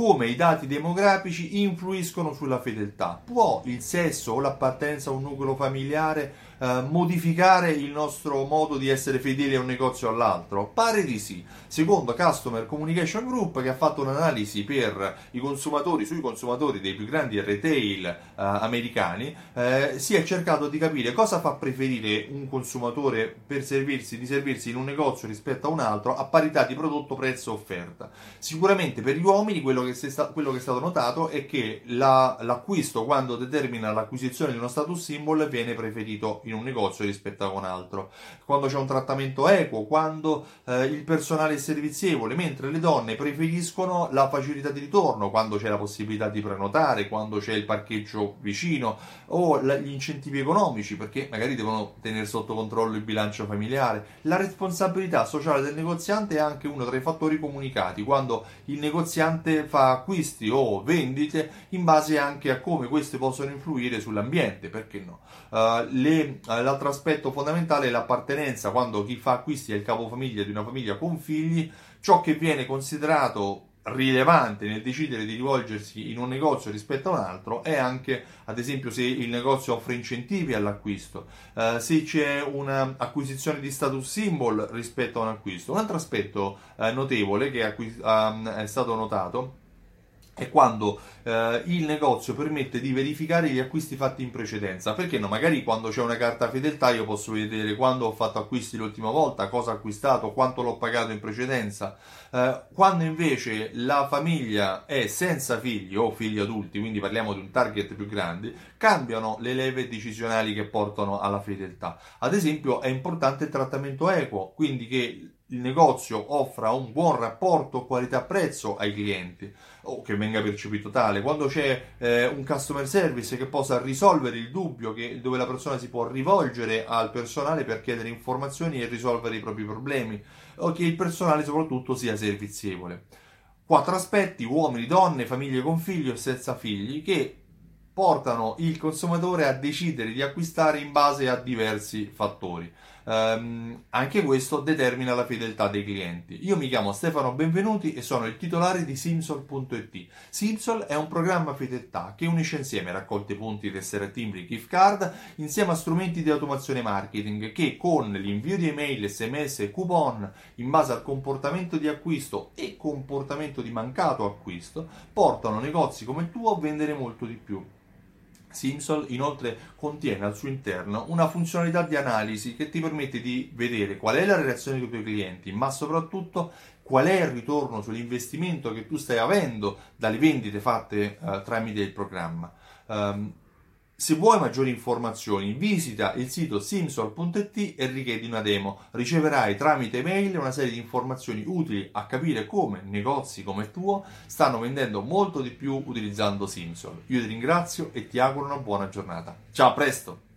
come i dati demografici influiscono sulla fedeltà. Può il sesso o l'appartenenza a un nucleo familiare eh, modificare il nostro modo di essere fedeli a un negozio o all'altro? Pare di sì. Secondo Customer Communication Group, che ha fatto un'analisi per i consumatori, sui consumatori dei più grandi retail eh, americani, eh, si è cercato di capire cosa fa preferire un consumatore per servirsi, di servirsi in un negozio rispetto a un altro a parità di prodotto, prezzo, offerta. Sicuramente per gli uomini quello che, sta, quello che è stato notato è che la, l'acquisto, quando determina l'acquisizione di uno status symbol, viene preferito in un negozio rispetto a un altro. Quando c'è un trattamento equo, quando eh, il personale è servizievole, mentre le donne preferiscono la facilità di ritorno, quando c'è la possibilità di prenotare, quando c'è il parcheggio vicino o la, gli incentivi economici, perché magari devono tenere sotto controllo il bilancio familiare. La responsabilità sociale del negoziante è anche uno tra i fattori comunicati, quando il negoziante fa acquisti o vendite in base anche a come queste possono influire sull'ambiente, perché no? Uh, le l'altro aspetto fondamentale è l'appartenenza, quando chi fa acquisti è il capofamiglia di una famiglia con figli, ciò che viene considerato rilevante nel decidere di rivolgersi in un negozio rispetto a un altro è anche ad esempio se il negozio offre incentivi all'acquisto. Eh, se c'è un'acquisizione di status symbol rispetto a un acquisto. Un altro aspetto eh, notevole che acqu- um, è stato notato è quando eh, il negozio permette di verificare gli acquisti fatti in precedenza. Perché no? Magari quando c'è una carta fedeltà io posso vedere quando ho fatto acquisti l'ultima volta, cosa ho acquistato, quanto l'ho pagato in precedenza. Eh, quando invece la famiglia è senza figli o figli adulti, quindi parliamo di un target più grande, cambiano le leve decisionali che portano alla fedeltà. Ad esempio è importante il trattamento equo, quindi che il negozio offra un buon rapporto qualità-prezzo ai clienti o che venga percepito tale, quando c'è eh, un customer service che possa risolvere il dubbio, che, dove la persona si può rivolgere al personale per chiedere informazioni e risolvere i propri problemi, o che il personale soprattutto sia servizievole. Quattro aspetti, uomini, donne, famiglie con figli o senza figli, che portano il consumatore a decidere di acquistare in base a diversi fattori. Um, anche questo determina la fedeltà dei clienti. Io mi chiamo Stefano Benvenuti e sono il titolare di Simsol.it. Simsol è un programma fedeltà che unisce insieme raccolte punti, tessere timbri, gift card insieme a strumenti di automazione marketing che con l'invio di email, sms e coupon in base al comportamento di acquisto e comportamento di mancato acquisto portano negozi come il tuo a vendere molto di più. Simsol inoltre contiene al suo interno una funzionalità di analisi che ti permette di vedere qual è la reazione dei tuoi clienti, ma soprattutto qual è il ritorno sull'investimento che tu stai avendo dalle vendite fatte uh, tramite il programma. Um, se vuoi maggiori informazioni, visita il sito simsol.it e richiedi una demo. Riceverai tramite mail una serie di informazioni utili a capire come negozi come il tuo stanno vendendo molto di più utilizzando Simsol. Io ti ringrazio e ti auguro una buona giornata. Ciao, a presto!